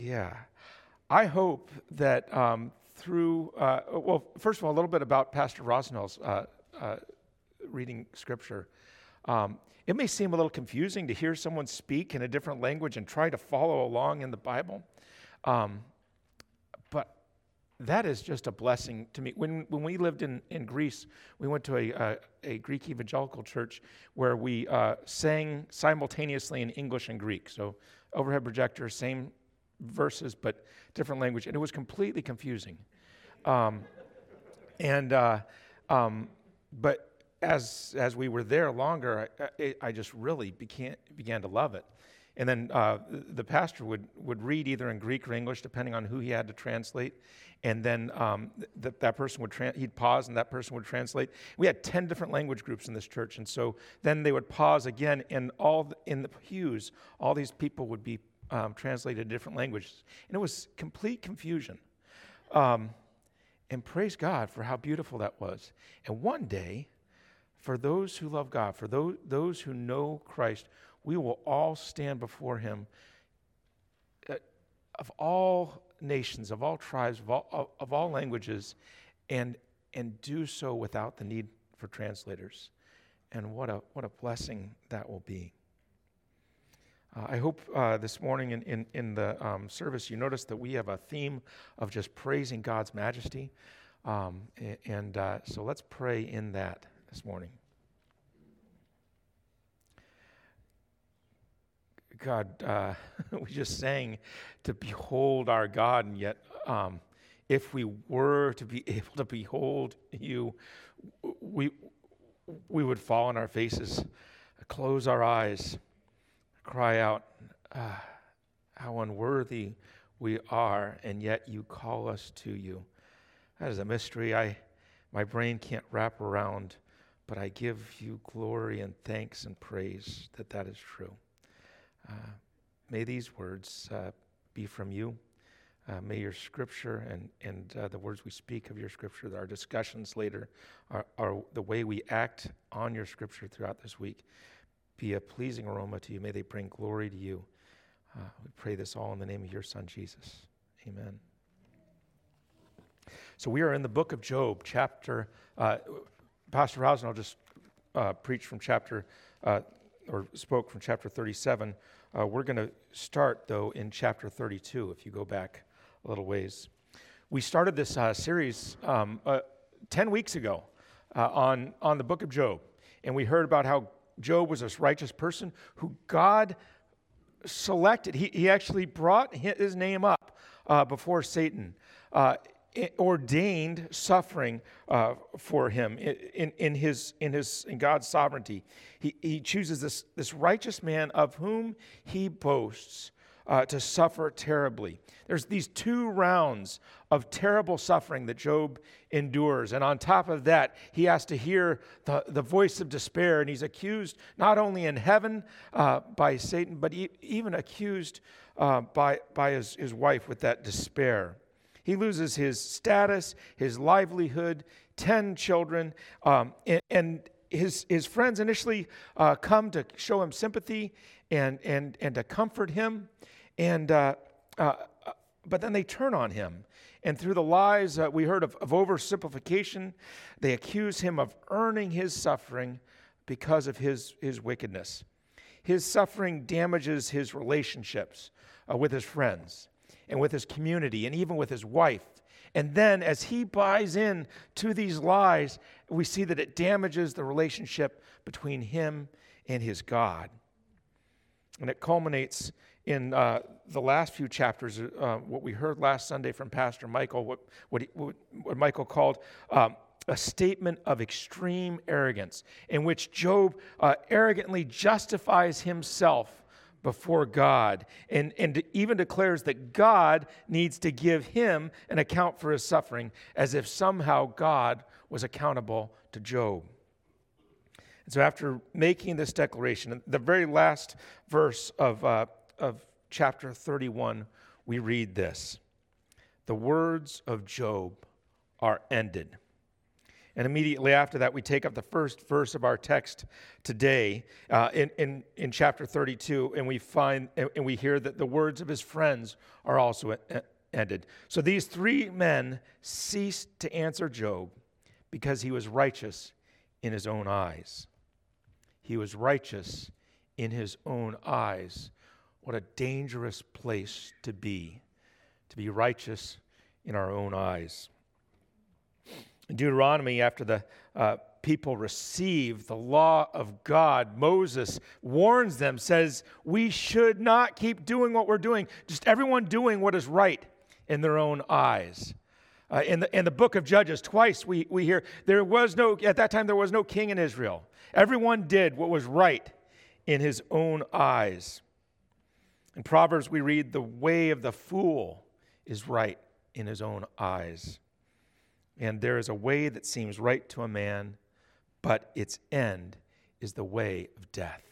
Yeah. I hope that um, through, uh, well, first of all, a little bit about Pastor Rosnell's uh, uh, reading scripture. Um, it may seem a little confusing to hear someone speak in a different language and try to follow along in the Bible. Um, but that is just a blessing to me. When, when we lived in, in Greece, we went to a, a, a Greek evangelical church where we uh, sang simultaneously in English and Greek. So, overhead projector, same verses, but different language. And it was completely confusing. Um, and, uh, um, but as, as we were there longer, I, I just really began, began to love it. And then uh, the pastor would, would read either in Greek or English, depending on who he had to translate. And then um, th- that person would, tra- he'd pause and that person would translate. We had 10 different language groups in this church. And so then they would pause again, and all the, in the pews, all these people would be um, translated different languages. And it was complete confusion. Um, and praise God for how beautiful that was. And one day, for those who love God, for those, those who know Christ, we will all stand before Him uh, of all nations, of all tribes, of all, of all languages, and, and do so without the need for translators. And what a, what a blessing that will be. Uh, I hope uh, this morning in, in, in the um, service you noticed that we have a theme of just praising God's majesty. Um, and uh, so let's pray in that this morning. God, uh, we just sang to behold our God, and yet, um, if we were to be able to behold you, we, we would fall on our faces, close our eyes, cry out, ah, How unworthy we are, and yet you call us to you. That is a mystery I, my brain can't wrap around, but I give you glory and thanks and praise that that is true. Uh, may these words uh, be from you. Uh, may your scripture and, and uh, the words we speak of your scripture, our discussions later, are, are the way we act on your scripture throughout this week, be a pleasing aroma to you. May they bring glory to you. Uh, we pray this all in the name of your Son, Jesus. Amen. So we are in the book of Job, chapter. Uh, Pastor Rosnell just uh, preached from chapter, uh, or spoke from chapter 37. Uh, we're going to start, though, in chapter 32, if you go back a little ways. We started this uh, series um, 10 weeks ago on, on the book of Job, and we heard about how Job was a righteous person who God selected. He, he actually brought his name up uh, before Satan, uh, ordained suffering uh, for him in, in, his, in, his, in God's sovereignty. He, he chooses this, this righteous man of whom he boasts uh, to suffer terribly. There's these two rounds of terrible suffering that Job endures. And on top of that, he has to hear the, the voice of despair. And he's accused not only in heaven uh, by Satan, but he, even accused uh, by, by his, his wife with that despair. He loses his status, his livelihood, 10 children, um, and, and his, his friends initially uh, come to show him sympathy and, and, and to comfort him. And, uh, uh, but then they turn on him. And through the lies uh, we heard of, of oversimplification, they accuse him of earning his suffering because of his, his wickedness. His suffering damages his relationships uh, with his friends and with his community and even with his wife. And then, as he buys in to these lies, we see that it damages the relationship between him and his God. And it culminates in uh, the last few chapters, uh, what we heard last Sunday from Pastor Michael, what, what, he, what, Michael called um, a statement of extreme arrogance, in which Job uh, arrogantly justifies himself before God and, and even declares that God needs to give him an account for his suffering, as if somehow God was accountable to Job. And so, after making this declaration, the very last verse of, uh, of chapter 31, we read this The words of Job are ended. And immediately after that, we take up the first verse of our text today uh, in, in, in chapter 32, and we find and we hear that the words of his friends are also ended. So these three men ceased to answer Job because he was righteous in his own eyes. He was righteous in his own eyes. What a dangerous place to be, to be righteous in our own eyes. In Deuteronomy, after the uh, people receive the law of God, Moses warns them, says, We should not keep doing what we're doing, just everyone doing what is right in their own eyes. Uh, in, the, in the book of Judges, twice we, we hear there was no, at that time, there was no king in Israel. Everyone did what was right in his own eyes. In Proverbs, we read, The way of the fool is right in his own eyes. And there is a way that seems right to a man, but its end is the way of death.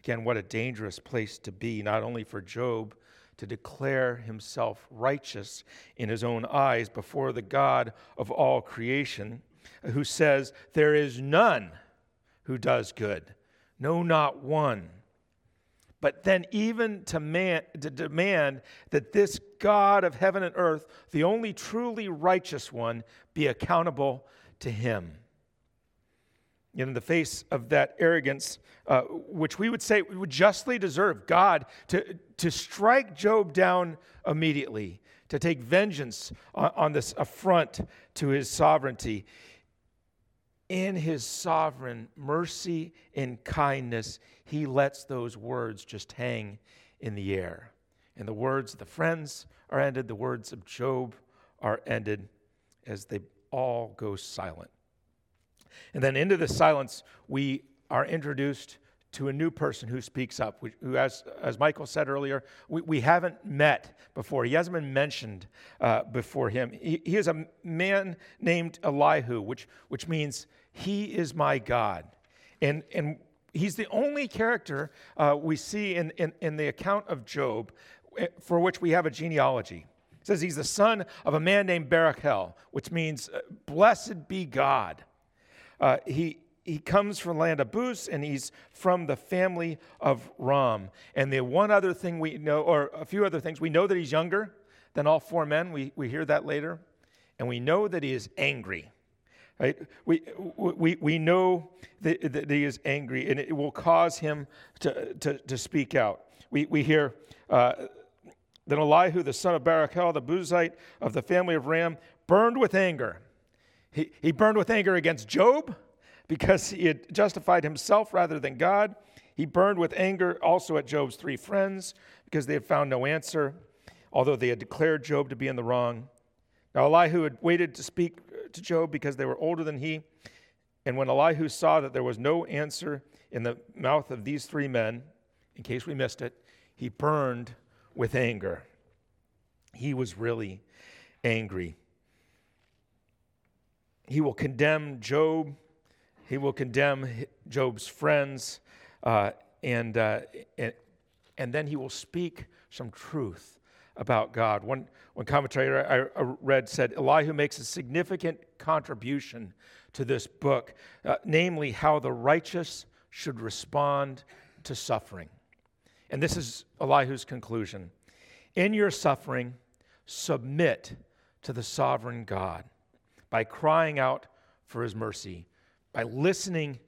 Again, what a dangerous place to be, not only for Job to declare himself righteous in his own eyes before the God of all creation, who says, There is none who does good, no, not one. But then, even to, man, to demand that this God of heaven and earth, the only truly righteous one, be accountable to him. In the face of that arrogance, uh, which we would say would justly deserve God to, to strike Job down immediately, to take vengeance on, on this affront to his sovereignty in his sovereign mercy and kindness, he lets those words just hang in the air. And the words of the friends are ended, the words of Job are ended as they all go silent. And then into the silence, we are introduced to a new person who speaks up, who, as, as Michael said earlier, we, we haven't met before. He hasn't been mentioned uh, before him. He, he is a man named Elihu, which, which means he is my God. And, and he's the only character uh, we see in, in, in the account of Job eh, for which we have a genealogy. It says he's the son of a man named Barachel, which means, uh, blessed be God. Uh, he, he comes from land of Buz, and he's from the family of Ram. And the one other thing we know, or a few other things, we know that he's younger than all four men. We, we hear that later. And we know that he is angry. Right? We, we, we know that, that he is angry, and it will cause him to, to, to speak out. We, we hear uh, that Elihu, the son of Barachel, the Buzite of the family of Ram, burned with anger. He, burned with anger against Job because he had justified himself rather than God. He burned with anger also at Job's three friends because they had found no answer, although they had declared Job to be in the wrong. Now, Elihu had waited to speak to Job because they were older than he. And when Elihu saw that there was no answer in the mouth of these three men, in case we missed it, he burned with anger. He was really angry. He will condemn Job he will condemn Job's friends, uh, and, uh, and, and then he will speak some truth about God. One, one commentator I, I read said Elihu makes a significant contribution to this book, uh, namely how the righteous should respond to suffering. And this is Elihu's conclusion. In your suffering, submit to the sovereign God by crying out for his mercy by listening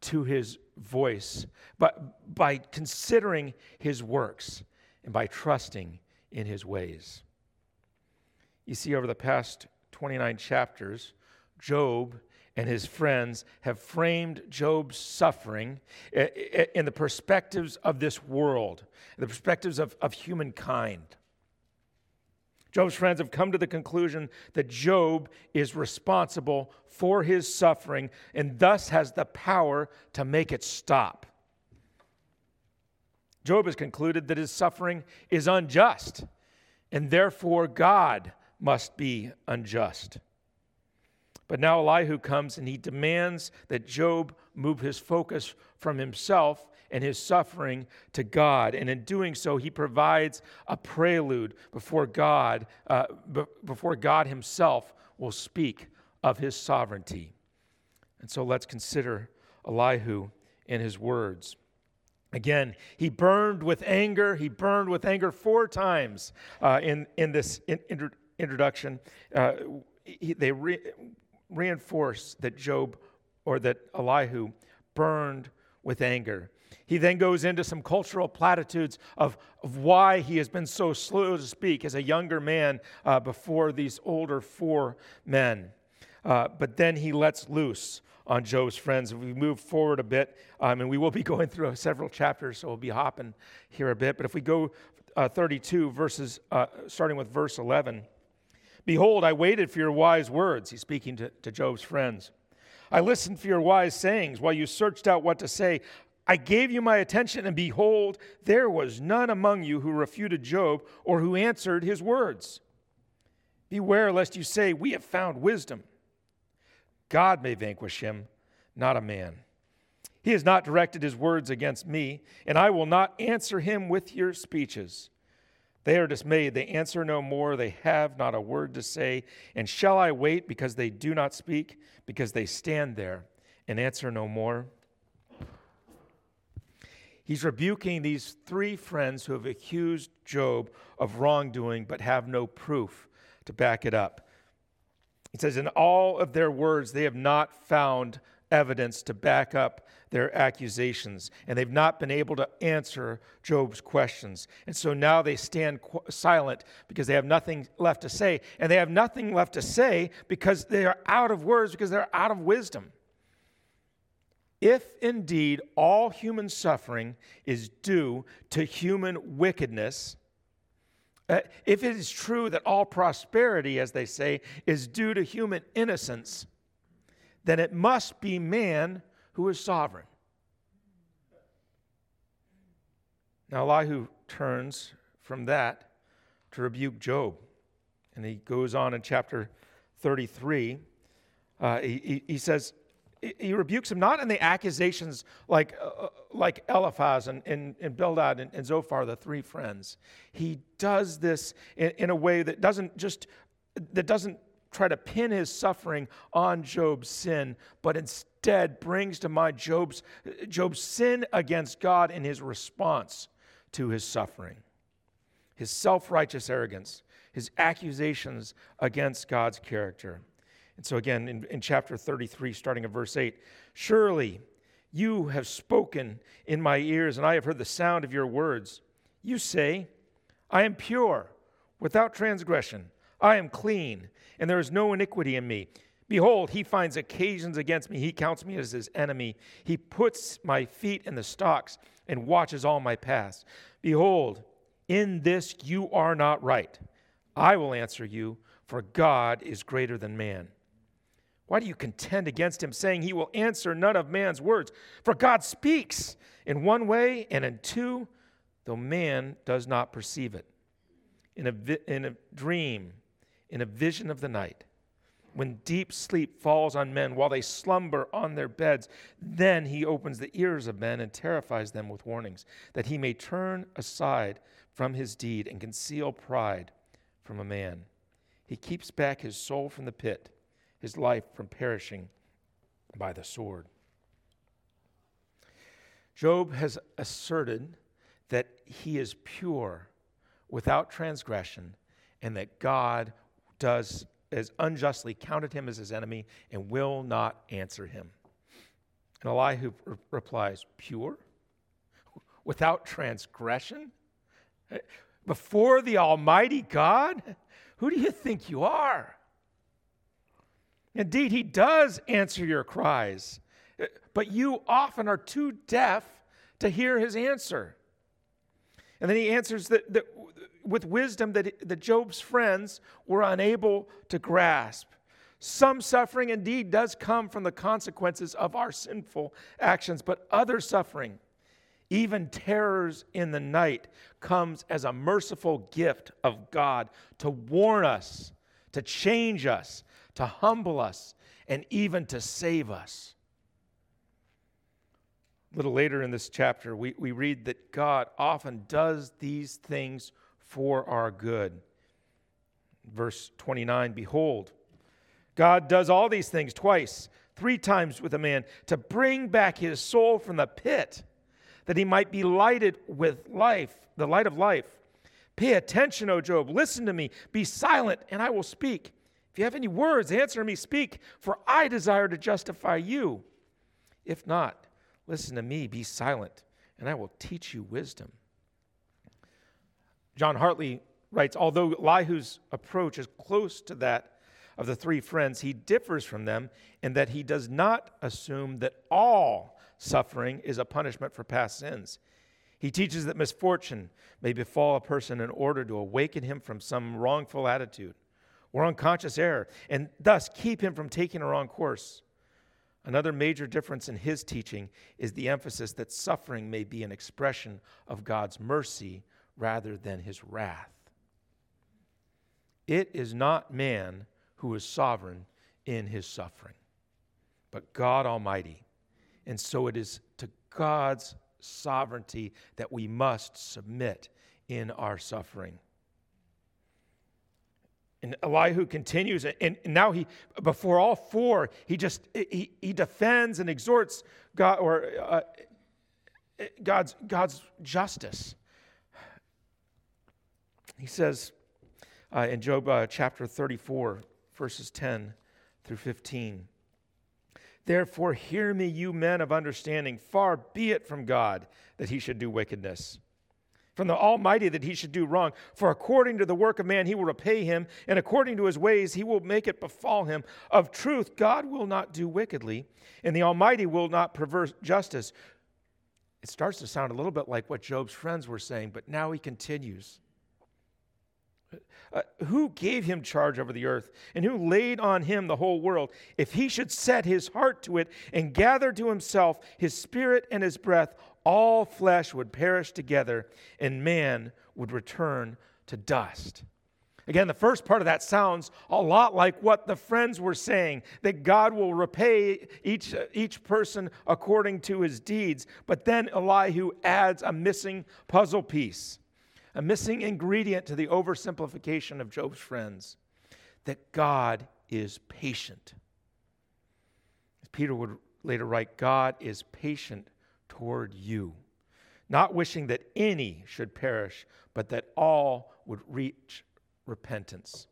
to his voice, but by considering his works, and by trusting in his ways. You see, over the past 29 chapters, Job and his friends have framed Job's suffering in the perspectives of this world, the perspectives of, of humankind. Job's friends have come to the conclusion that Job is responsible for his suffering and thus has the power to make it stop. Job has concluded that his suffering is unjust and therefore God must be unjust. But now Elihu comes and he demands that Job move his focus from himself and his suffering to God. And in doing so, he provides a prelude before God, uh, b- before God himself will speak of his sovereignty. And so let's consider Elihu and his words. Again, he burned with anger. He burned with anger four times uh, in, in this in, in, introduction. Uh, he, they re, reinforce that Job or that Elihu burned with anger. He then goes into some cultural platitudes of, of why he has been so slow to speak as a younger man uh, before these older four men. Uh, but then he lets loose on Job's friends. If we move forward a bit, um, and we will be going through several chapters, so we'll be hopping here a bit. But if we go uh, 32 verses, uh, starting with verse 11, behold, I waited for your wise words. He's speaking to, to Job's friends. I listened for your wise sayings while you searched out what to say. I gave you my attention, and behold, there was none among you who refuted Job or who answered his words. Beware lest you say, We have found wisdom. God may vanquish him, not a man. He has not directed his words against me, and I will not answer him with your speeches. They are dismayed. They answer no more. They have not a word to say. And shall I wait because they do not speak, because they stand there and answer no more? He's rebuking these three friends who have accused Job of wrongdoing but have no proof to back it up. He says, In all of their words, they have not found evidence to back up their accusations, and they've not been able to answer Job's questions. And so now they stand qu- silent because they have nothing left to say. And they have nothing left to say because they are out of words, because they're out of wisdom. If indeed all human suffering is due to human wickedness, uh, if it is true that all prosperity, as they say, is due to human innocence, then it must be man who is sovereign. Now, Elihu turns from that to rebuke Job. And he goes on in chapter 33. Uh, he, he, says, he rebukes him not in the accusations like, uh, uh, like Eliphaz and, and, and Bildad and, and, Zophar, the three friends. He does this in, in a way that doesn't just that doesn't try to pin his suffering on Job's sin, but instead brings to mind Job's, Job's sin against God in his response to his suffering, his self righteous arrogance, his accusations against God's character. And so, again, in, in chapter 33, starting at verse 8, surely you have spoken in my ears, and I have heard the sound of your words. You say, I am pure, without transgression. I am clean, and there is no iniquity in me. Behold, he finds occasions against me. He counts me as his enemy. He puts my feet in the stocks and watches all my paths. Behold, in this you are not right. I will answer you, for God is greater than man. Why do you contend against him, saying he will answer none of man's words? For God speaks in one way and in two, though man does not perceive it. In a, vi- in a dream, in a vision of the night, when deep sleep falls on men while they slumber on their beds, then he opens the ears of men and terrifies them with warnings, that he may turn aside from his deed and conceal pride from a man. He keeps back his soul from the pit his life from perishing by the sword. Job has asserted that he is pure without transgression and that God does as unjustly counted him as his enemy and will not answer him. And Elihu re- replies, Pure? Without transgression? Before the Almighty God? Who do you think you are? Indeed, he does answer your cries, eh, but you often are too deaf to hear his answer. And then he answers that, that with wisdom that, that Job's friends were unable to grasp. Some suffering indeed does come from the consequences of our sinful actions, but other suffering, even terrors in the night, comes as a merciful gift of God to warn us, to change us, to humble us, and even to save us. A little later in this chapter, we, we read that God often does these things for our good. Verse 29 Behold, God does all these things twice, three times with a man to bring back his soul from the pit, that he might be lighted with life, the light of life. Pay attention, O Job. Listen to me. Be silent, and I will speak. If you have any words, answer me, speak, for I desire to justify you. If not, listen to me, be silent, and I will teach you wisdom. John Hartley writes Although Elihu's approach is close to that of the three friends, he differs from them in that he does not assume that all suffering is a punishment for past sins. He teaches that misfortune may befall a person in order to awaken him from some wrongful attitude or unconscious error, and thus keep him from taking a wrong course. Another major difference in his teaching is the emphasis that suffering may be an expression of God's mercy rather than his wrath. It is not man who is sovereign in his suffering, but God Almighty. And so it is to God's sovereignty that we must submit in our suffering. And Elihu continues, and now he, before all four, he just he, he defends and exhorts God or uh, God's God's justice. He says uh, in Job uh, chapter 34, verses 10 through 15. Therefore, hear me, you men of understanding. Far be it from God that he should do wickedness, from the Almighty that he should do wrong. For according to the work of man, he will repay him, and according to his ways, he will make it befall him. Of truth, God will not do wickedly, and the Almighty will not pervert justice. It starts to sound a little bit like what Job's friends were saying, but now he continues. Uh, who gave him charge over the earth and who laid on him the whole world? If he should set his heart to it and gather to himself his spirit and his breath, all flesh would perish together and man would return to dust. Again, the first part of that sounds a lot like what the friends were saying that God will repay each, each person according to his deeds. But then Elihu adds a missing puzzle piece a missing ingredient to the oversimplification of Job's friends that God is patient. As Peter would later write, God is patient toward you, not wishing that any should perish, but that all would reach repentance.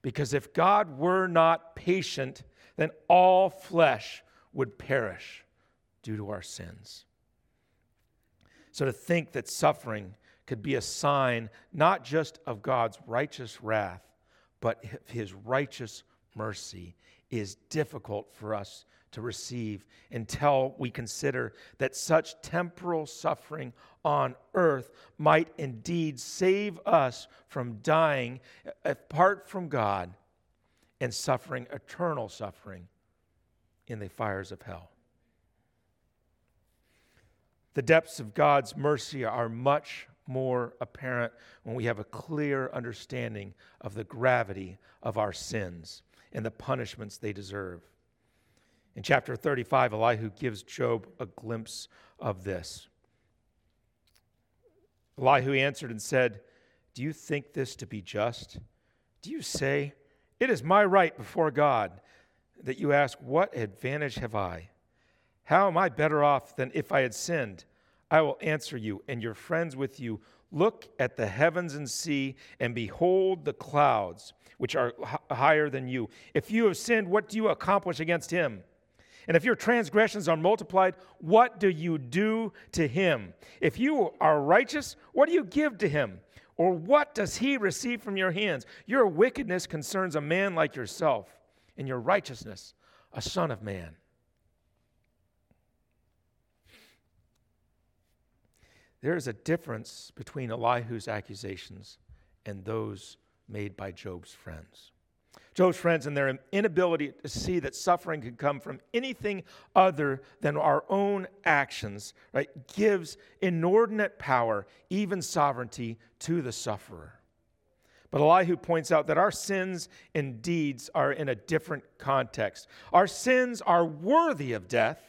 Because if God were not patient, then all flesh would perish due to our sins. So to think that suffering could be a sign not just of God's righteous wrath, but his righteous mercy is difficult for us to receive until we consider that such temporal suffering on earth might indeed save us from dying apart from God and suffering eternal suffering in the fires of hell. The depths of God's mercy are much more apparent when we have a clear understanding of the gravity of our sins and the punishments they deserve. In chapter 35, Elihu gives Job a glimpse of this. Elihu answered and said, Do you think this to be just? Do you say, It is my right before God that you ask, What advantage have I? How am I better off than if I had sinned? I will answer you, and your friends with you. Look at the heavens and see, and behold the clouds, which are h- higher than you. If you have sinned, what do you accomplish against him? And if your transgressions are multiplied, what do you do to him? If you are righteous, what do you give to him? Or what does he receive from your hands? Your wickedness concerns a man like yourself, and your righteousness, a son of man. There is a difference between Elihu's accusations and those made by Job's friends. Job's friends, and their inability to see that suffering could come from anything other than our own actions, right, gives inordinate power, even sovereignty, to the sufferer. But Elihu points out that our sins and deeds are in a different context. Our sins are worthy of death,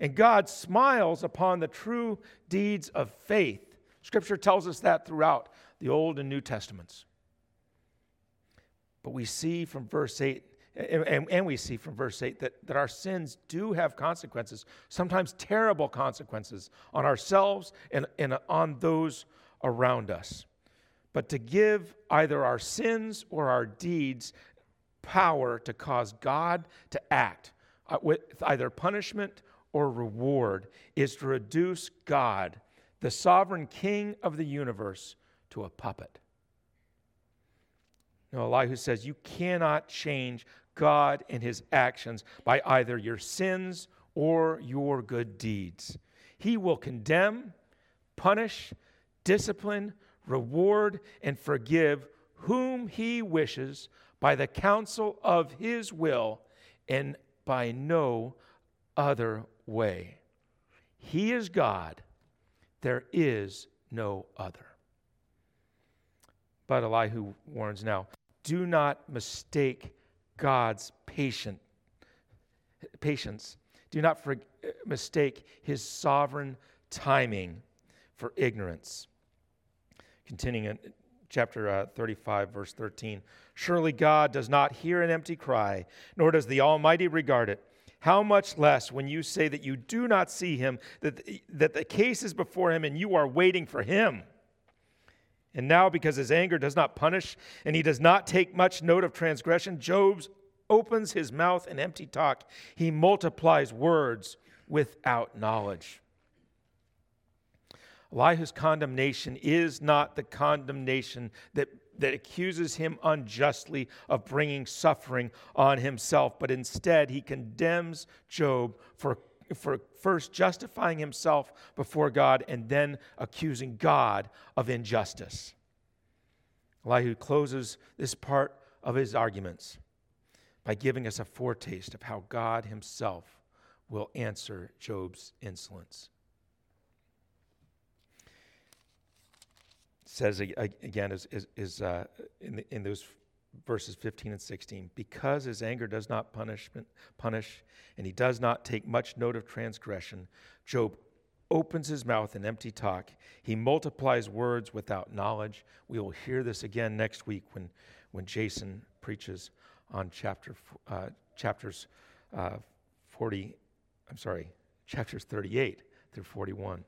and God smiles upon the true deeds of faith. Scripture tells us that throughout the Old and New Testaments. But we see from verse 8 and, and, we see from verse 8 that, that our sins do have consequences, sometimes terrible consequences on ourselves and, and on those around us. But to give either our sins or our deeds power to cause God to act uh, with either punishment or reward is to reduce God, the sovereign king of the universe, to a puppet. No, Elihu says you cannot change God and his actions by either your sins or your good deeds. He will condemn, punish, discipline, reward, and forgive whom he wishes by the counsel of his will and by no other way. He is God, there is no other. But Elihu warns now do not mistake God's patient, patience. Do not for, mistake his sovereign timing for ignorance. Continuing in chapter uh, 35, verse 13. Surely God does not hear an empty cry, nor does the Almighty regard it. How much less when you say that you do not see him, that, that the case is before him and you are waiting for him? And now, because his anger does not punish and he does not take much note of transgression, Job opens his mouth in empty talk. He multiplies words without knowledge. Elihu's condemnation is not the condemnation that, that accuses him unjustly of bringing suffering on himself, but instead he condemns Job for, for first justifying himself before God and then accusing God of injustice. Elihu closes this part of his arguments by giving us a foretaste of how God himself will answer Job's insolence. says again is, is, is uh, in, the, in those verses 15 and 16 because his anger does not punishment, punish and he does not take much note of transgression job opens his mouth in empty talk. He multiplies words without knowledge. We will hear this again next week when, when jason preaches on chapter uh, chapters uh, 40 i'm sorry chapters 38 through 41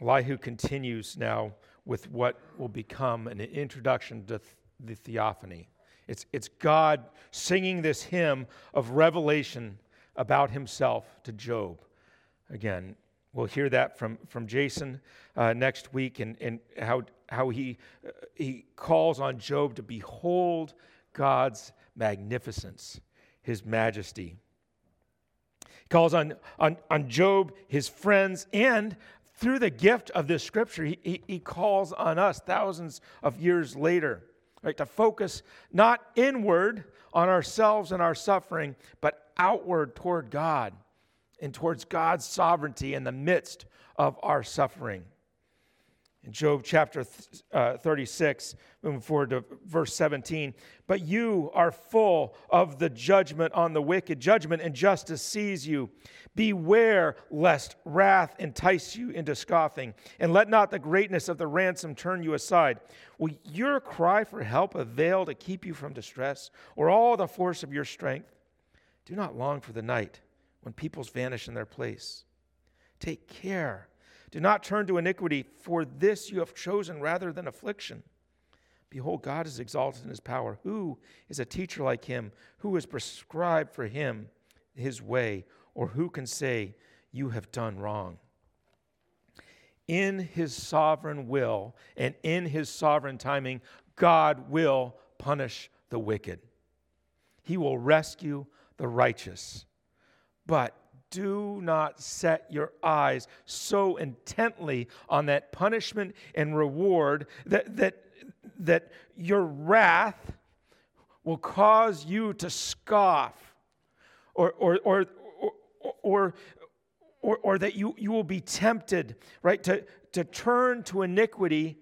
Elihu continues now with what will become an introduction to the theophany. It's, it's God singing this hymn of revelation about himself to Job. Again, we'll hear that from, from Jason uh, next week and, and how, how he, uh, he calls on Job to behold God's magnificence, his majesty. He calls on, on, on Job, his friends, and through the gift of this scripture, he, he, he, calls on us thousands of years later, right, to focus not inward on ourselves and our suffering, but outward toward God and towards God's sovereignty in the midst of our suffering. In Job chapter uh, 36, moving forward to verse 17, but you are full of the judgment on the wicked. Judgment and justice seize you. Beware lest wrath entice you into scoffing, and let not the greatness of the ransom turn you aside. Will your cry for help avail to keep you from distress, or all the force of your strength? Do not long for the night when peoples vanish in their place. Take care do not turn to iniquity, for this you have chosen rather than affliction. Behold, God is exalted in his power. Who is a teacher like him? Who has prescribed for him his way? Or who can say, You have done wrong? In his sovereign will and in his sovereign timing, God will punish the wicked. He will rescue the righteous. But do not set your eyes so intently on that punishment and reward that, that, that your wrath will cause you to scoff or, or, or, or, or, or, that you, you will be tempted, right, to, to turn to iniquity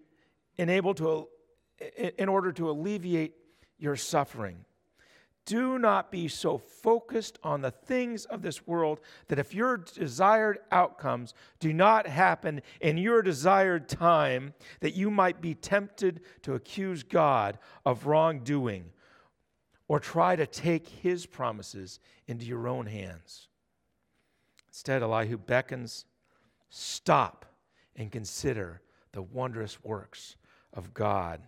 in, able to, in order to alleviate your suffering do not be so focused on the things of this world that if your desired outcomes do not happen in your desired time, that you might be tempted to accuse God of wrongdoing or try to take his promises into your own hands. Instead, Elihu beckons, stop and consider the wondrous works of God.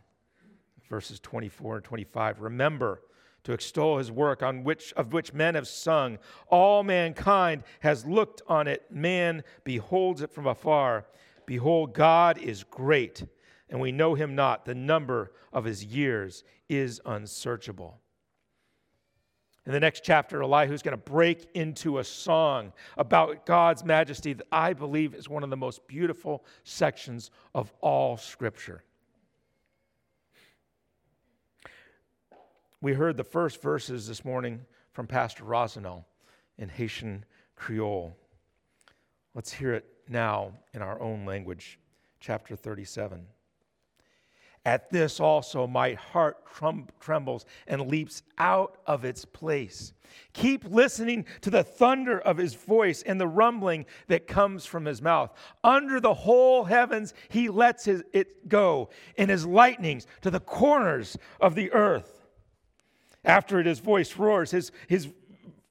Verses 24 and 25. Remember to extol his work on which of which men have sung. All mankind has looked on it. Man beholds it from afar. Behold, God is great, and we know him not. The number of his years is unsearchable. In the next chapter, Elihu is going to break into a song about God's majesty that I believe is one of the most beautiful sections of all Scripture. We heard the first verses this morning from Pastor Rosano in Haitian Creole. Let's hear it now in our own language, chapter 37. At this also my heart trembles and leaps out of its place. Keep listening to the thunder of his voice and the rumbling that comes from his mouth. Under the whole heavens he lets his, it go, in his lightnings to the corners of the earth. After it, his voice roars, his, his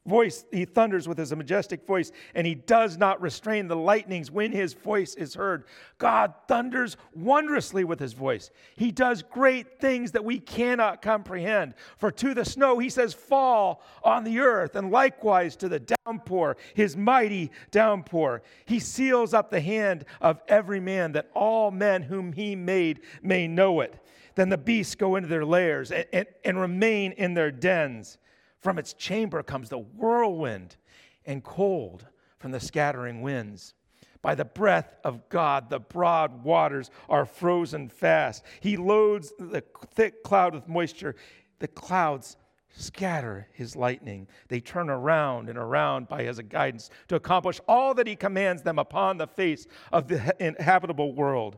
voice, he thunders with his majestic voice, and he does not restrain the lightnings when his voice is heard. God thunders wondrously with his voice. He does great things that we cannot comprehend. For to the snow, he says, Fall on the earth, and likewise to the downpour, his mighty downpour. He seals up the hand of every man, that all men whom he made may know it. Then the beasts go into their lairs and, and, and remain in their dens. From its chamber comes the whirlwind and cold from the scattering winds. By the breath of God, the broad waters are frozen fast. He loads the thick cloud with moisture. The clouds scatter his lightning. They turn around and around by his guidance to accomplish all that he commands them upon the face of the inhabitable world,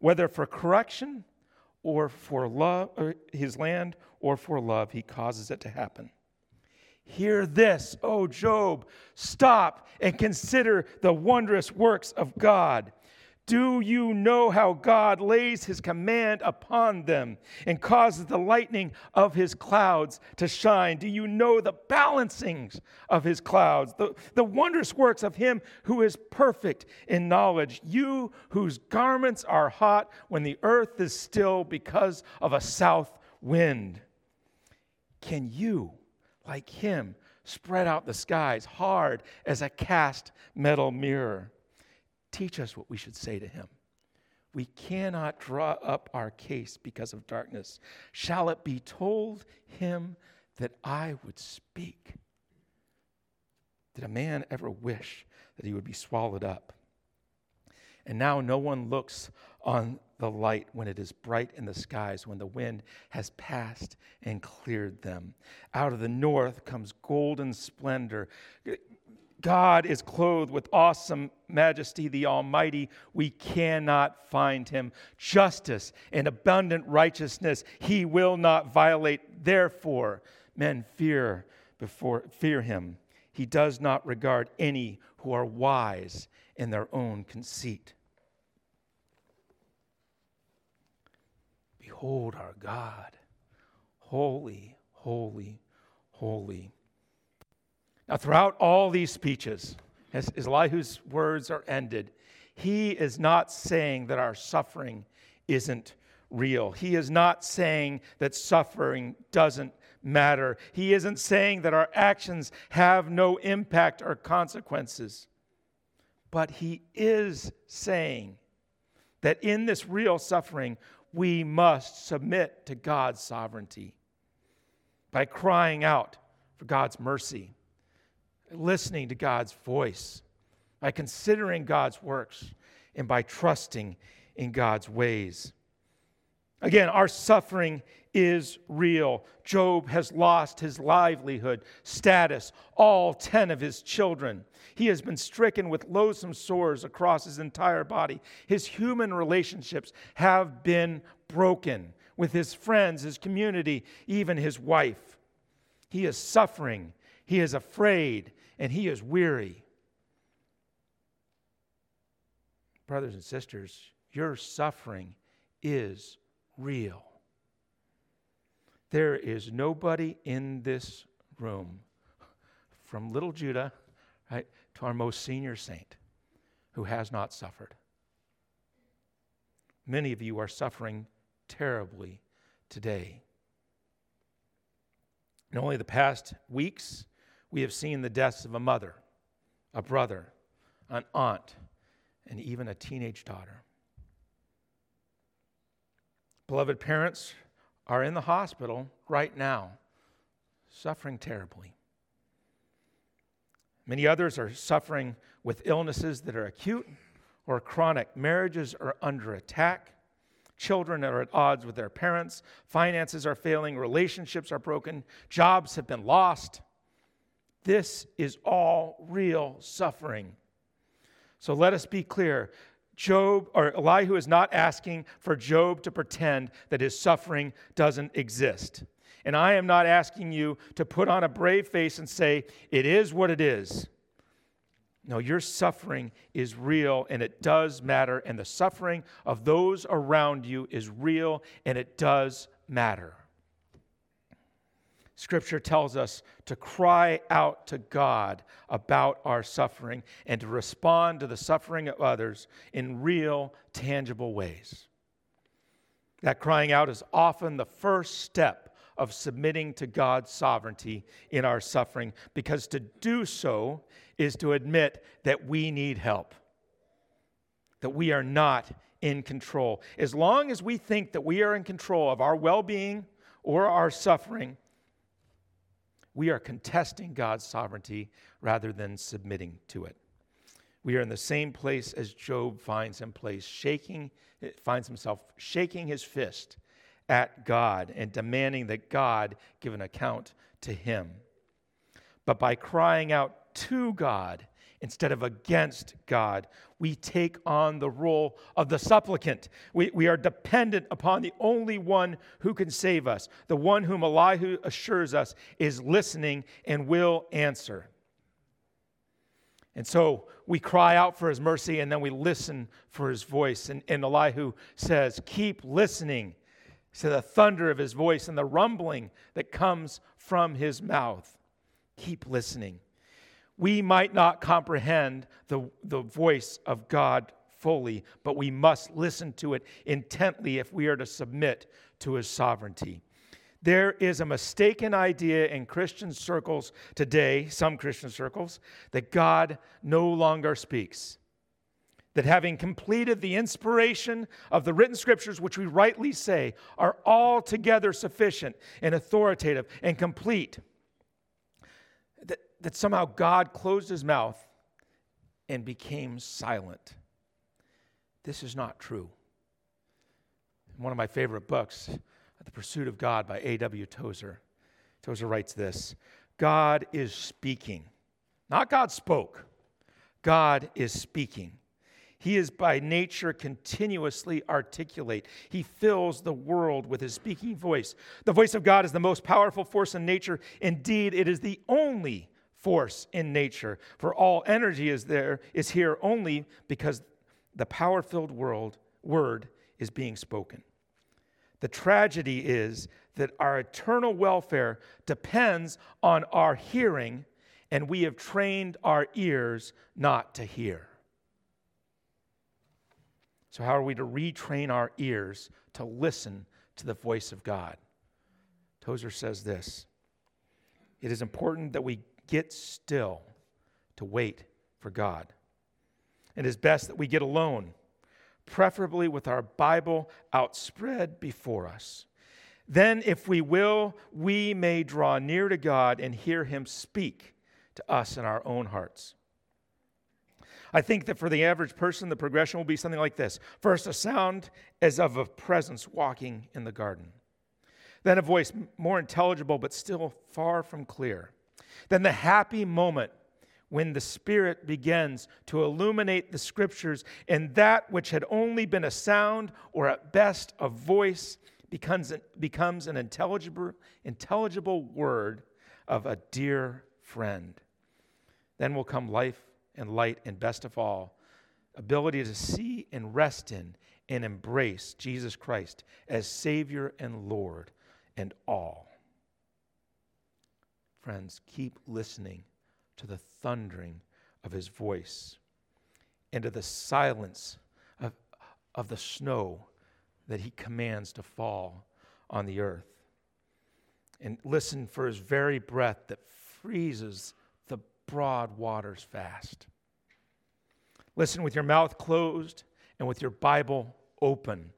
whether for correction or for love, or his land, or for love, he causes it to happen. Hear this, O Job. Stop and consider the wondrous works of God. Do you know how God lays his command upon them and causes the lightning of his clouds to shine? Do you know the balancings of his clouds, the, the wondrous works of him who is perfect in knowledge? You whose garments are hot when the earth is still because of a south wind. Can you? like him, spread out the skies hard as a cast metal mirror. Teach us what we should say to him. We cannot draw up our case because of darkness. Shall it be told him that I would speak? Did a man ever wish that he would be swallowed up? And now no one looks on the light when it is bright in the skies, when the wind has passed and cleared them. Out of the north comes golden splendor. God is clothed with awesome majesty, the Almighty. We cannot find him. Justice and abundant righteousness he will not violate. Therefore, men fear before fear him. He does not regard any who are wise in their own conceit. Behold our God. Holy, holy, holy. Now, throughout all these speeches, as Elihu's words are ended, he is not saying that our suffering isn't real. He is not saying that suffering doesn't matter. He isn't saying that our actions have no impact or consequences. But he is saying that in this real suffering, we must submit to God's sovereignty by crying out for God's mercy, listening to God's voice, by considering God's works, and by trusting in God's ways. Again, our suffering is real. Job has lost his livelihood, status, all 10 of his children. He has been stricken with loathsome sores across his entire body. His human relationships have been broken with his friends, his community, even his wife. He is suffering, he is afraid, and he is weary. Brothers and sisters, your suffering is real. There is nobody in this room, from little Judah, right, to our most senior saint, who has not suffered. Many of you are suffering terribly today. In only the past weeks, we have seen the deaths of a mother, a brother, an aunt, and even a teenage daughter. Beloved parents are in the hospital right now, suffering terribly. Many others are suffering with illnesses that are acute or chronic. Marriages are under attack. Children are at odds with their parents. Finances are failing. Relationships are broken. Jobs have been lost. This is all real suffering. So let us be clear. Job, or Elihu is not asking for Job to pretend that his suffering doesn't exist. And I am not asking you to put on a brave face and say, it is what it is. No, your suffering is real and it does matter, and the suffering of those around you is real and it does matter. Scripture tells us to cry out to God about our suffering and to respond to the suffering of others in real, tangible ways. That crying out is often the first step of submitting to God's sovereignty in our suffering, because to do so is to admit that we need help, that we are not in control. As long as we think that we are in control of our well being or our suffering, we are contesting God's sovereignty rather than submitting to it. We are in the same place as Job finds him place, shaking, finds himself shaking his fist at God and demanding that God give an account to him. But by crying out to God instead of against God. We take on the role of the supplicant. We, we are dependent upon the only one who can save us, the one whom Elihu assures us is listening and will answer. And so we cry out for his mercy and then we listen for his voice. And, and Elihu says, Keep listening to the thunder of his voice and the rumbling that comes from his mouth. Keep listening we might not comprehend the, the voice of God fully, but we must listen to it intently if we are to submit to his sovereignty. There is a mistaken idea in Christian circles today, some Christian circles, that God no longer speaks. That having completed the inspiration of the written scriptures, which we rightly say are altogether sufficient and authoritative and complete, that somehow God closed his mouth and became silent. This is not true. In One of my favorite books, The Pursuit of God by A.W. Tozer, Tozer writes this God is speaking. Not God spoke, God is speaking. He is by nature continuously articulate. He fills the world with his speaking voice. The voice of God is the most powerful force in nature. Indeed, it is the only force in nature. For all energy is there is here only because the power-filled world word is being spoken. The tragedy is that our eternal welfare depends on our hearing, and we have trained our ears not to hear. So, how are we to retrain our ears to listen to the voice of God? Tozer says this It is important that we get still to wait for God. It is best that we get alone, preferably with our Bible outspread before us. Then, if we will, we may draw near to God and hear Him speak to us in our own hearts. I think that for the average person, the progression will be something like this First, a sound as of a presence walking in the garden. Then, a voice more intelligible but still far from clear. Then the happy moment when the Spirit begins to illuminate the scriptures, and that which had only been a sound or at best a voice becomes, becomes an intelligible, intelligible word of a dear friend. Then will come life and light, and best of all, ability to see and rest in and embrace Jesus Christ as Savior and Lord and all. Friends, keep listening to the thundering of his voice and to the silence of, of the snow that he commands to fall on the earth. And listen for his very breath that freezes the broad waters fast. Listen with your mouth closed and with your Bible open.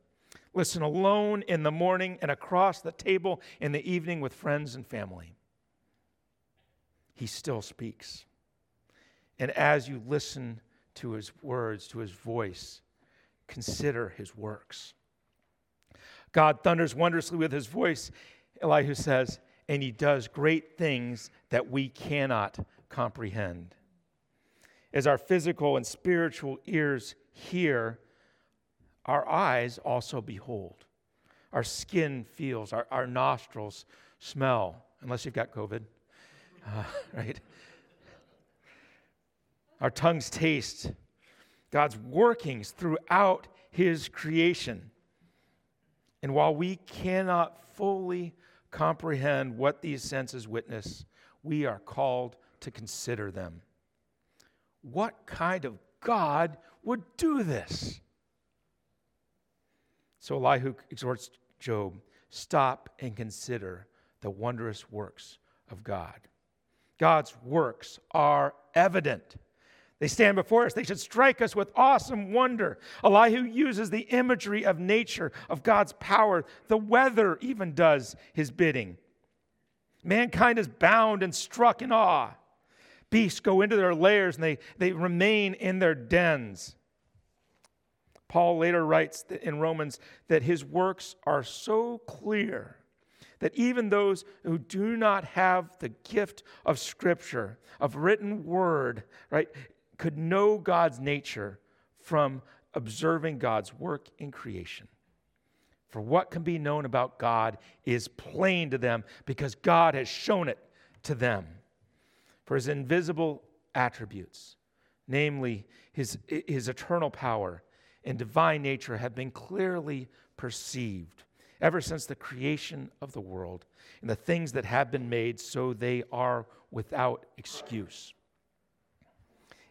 Listen alone in the morning and across the table in the evening with friends and family. He still speaks. And as you listen to his words, to his voice, consider his works. God thunders wondrously with his voice, Elihu says, and he does great things that we cannot comprehend. As our physical and spiritual ears hear, our eyes also behold. Our skin feels, our, our nostrils smell, unless you've got COVID, uh, right? Our tongues taste God's workings throughout His creation. And while we cannot fully comprehend what these senses witness, we are called to consider them. What kind of God would do this? So Elihu exhorts Job stop and consider the wondrous works of God. God's works are evident. They stand before us. They should strike us with awesome wonder. Elihu uses the imagery of nature, of God's power. The weather even does his bidding. Mankind is bound and struck in awe. Beasts go into their lairs and they, they remain in their dens. Paul later writes in Romans that his works are so clear that even those who do not have the gift of scripture, of written word, right, could know God's nature from observing God's work in creation. For what can be known about God is plain to them because God has shown it to them. For his invisible attributes, namely his, his eternal power, and divine nature have been clearly perceived ever since the creation of the world and the things that have been made, so they are without excuse.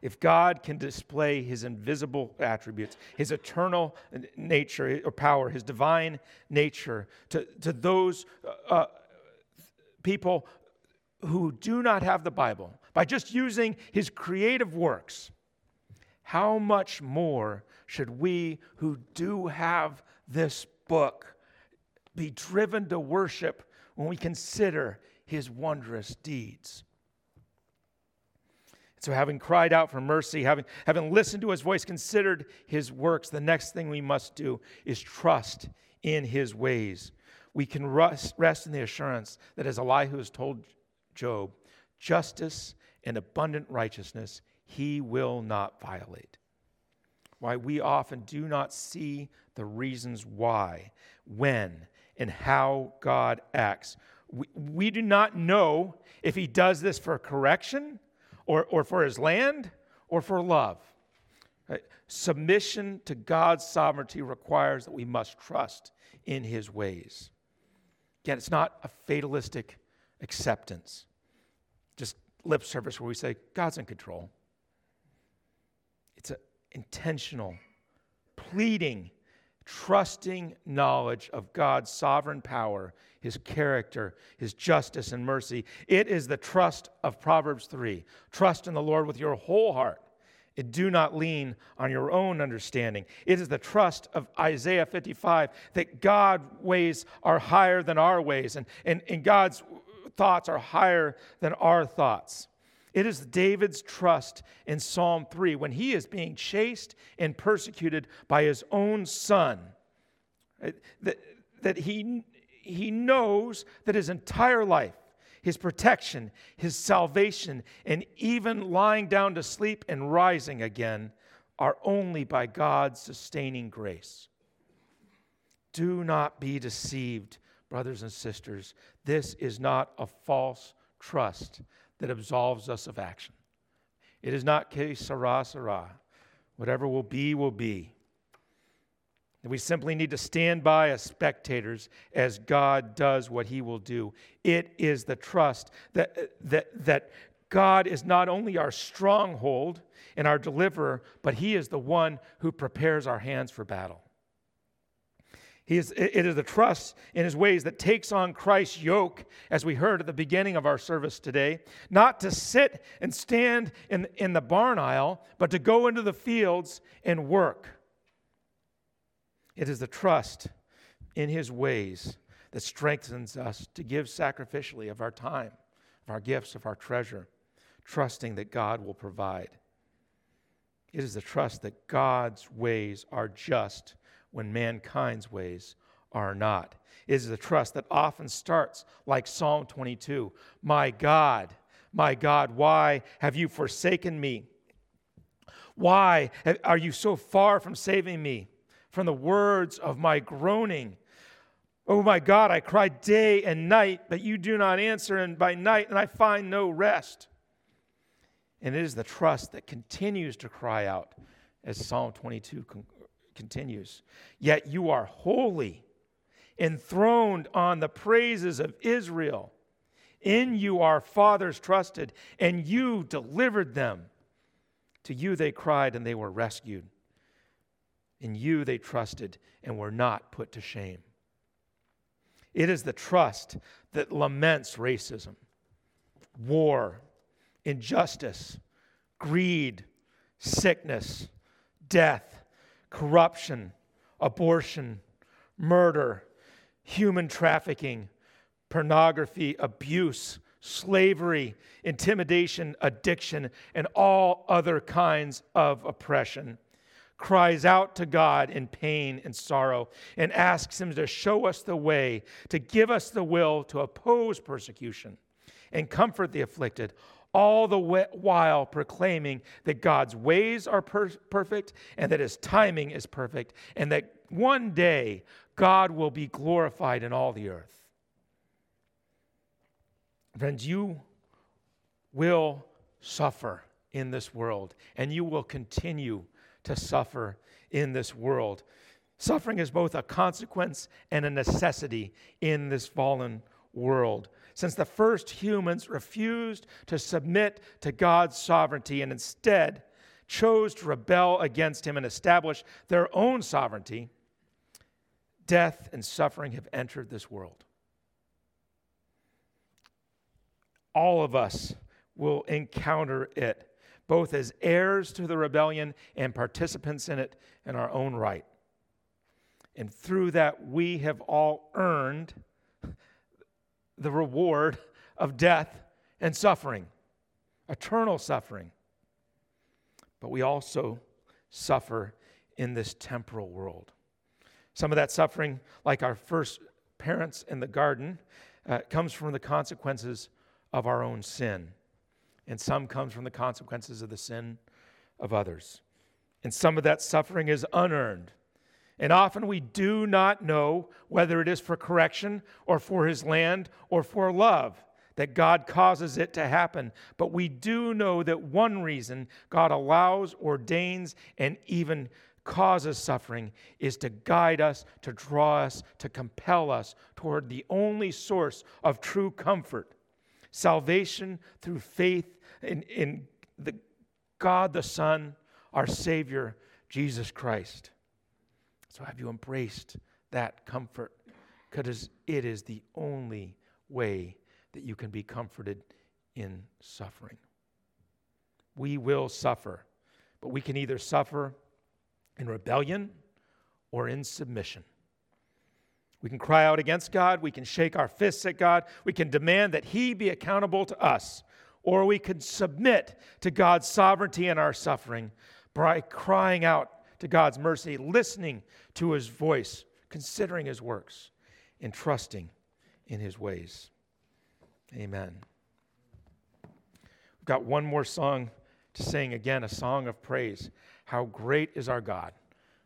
If God can display his invisible attributes, his eternal nature or power, his divine nature to, to those uh, uh people who do not have the Bible by just using his creative works, how much more should we who do have this book be driven to worship when we consider his wondrous deeds? So, having cried out for mercy, having, having listened to his voice, considered his works, the next thing we must do is trust in his ways. We can rest, rest in the assurance that, as Elihu has told Job, justice and abundant righteousness he will not violate why we often do not see the reasons why, when, and how God acts. We, we do not know if He does this for correction or, or for His land or for love. Right? Submission to God's sovereignty requires that we must trust in His ways. Again, it's not a fatalistic acceptance, just lip service where we say, God's in control. It's a intentional, pleading, trusting knowledge of God's sovereign power, his character, his justice and mercy. It is the trust of Proverbs 3. Trust in the Lord with your whole heart. And do not lean on your own understanding. It is the trust of Isaiah 55 that God's ways are higher than our ways, and, and, and God's thoughts are higher than our thoughts. It is David's trust in Psalm 3 when he is being chased and persecuted by his own son. That, that he, he knows that his entire life, his protection, his salvation, and even lying down to sleep and rising again are only by God's sustaining grace. Do not be deceived, brothers and sisters. This is not a false trust that absolves us of action. It is not que sera, sera. Whatever will be, will be. We simply need to stand by as spectators as God does what he will do. It is the trust that, that, that God is not only our stronghold and our deliverer, but he is the one who prepares our hands for battle. He is, it is the trust in his ways that takes on Christ's yoke, as we heard at the beginning of our service today, not to sit and stand in, in the barn aisle, but to go into the fields and work. It is the trust in his ways that strengthens us to give sacrificially of our time, of our gifts, of our treasure, trusting that God will provide. It is the trust that God's ways are just when mankind's ways are not. It is the trust that often starts like Psalm 22 My God, my God, why have you forsaken me? Why are you so far from saving me? from the words of my groaning. Oh my God, I cry day and night, but you do not answer, and by night, and I find no rest. And it is the trust that continues to cry out, as Psalm 22 con- continues. Yet you are holy, enthroned on the praises of Israel. In you our fathers trusted, and you delivered them. To you they cried, and they were rescued. In you they trusted and were not put to shame. It is the trust that laments racism, war, injustice, greed, sickness, death, corruption, abortion, murder, human trafficking, pornography, abuse, slavery, intimidation, addiction, and all other kinds of oppression. Cries out to God in pain and sorrow and asks Him to show us the way, to give us the will to oppose persecution and comfort the afflicted, all the while proclaiming that God's ways are per- perfect and that His timing is perfect, and that one day God will be glorified in all the earth. Friends, you will suffer in this world, and you will continue to suffer in this world. Suffering is both a consequence and a necessity in this fallen world. Since the first humans refused to submit to God's sovereignty and instead chose to rebel against Him and establish their own sovereignty, death and suffering have entered this world. All of us will encounter it both as heirs to the rebellion and participants in it in our own right. And through that, we have all earned the reward of death and suffering, eternal suffering. But we also suffer in this temporal world. Some of that suffering, like our first parents in the garden, uh, comes from the consequences of our own sin and some comes from the consequences of the sin of others. And some of that suffering is unearned. And often we do not know whether it is for correction or for his land or for love that God causes it to happen. But we do know that one reason God allows, ordains, and even causes suffering is to guide us, to draw us, to compel us toward the only source of true comfort salvation through faith in, in the God the Son, our Savior, Jesus Christ. So have you embraced that comfort? Because it is the only way that you can be comforted in suffering. We will suffer, but we can either suffer in rebellion or in submission. We can cry out against God. We can shake our fists at God. We can demand that He be accountable to us. Or we can submit to God's sovereignty in our suffering by crying out to God's mercy, listening to His voice, considering His works, and trusting in His ways. Amen. We've got one more song to sing again, a song of praise. How great is our God!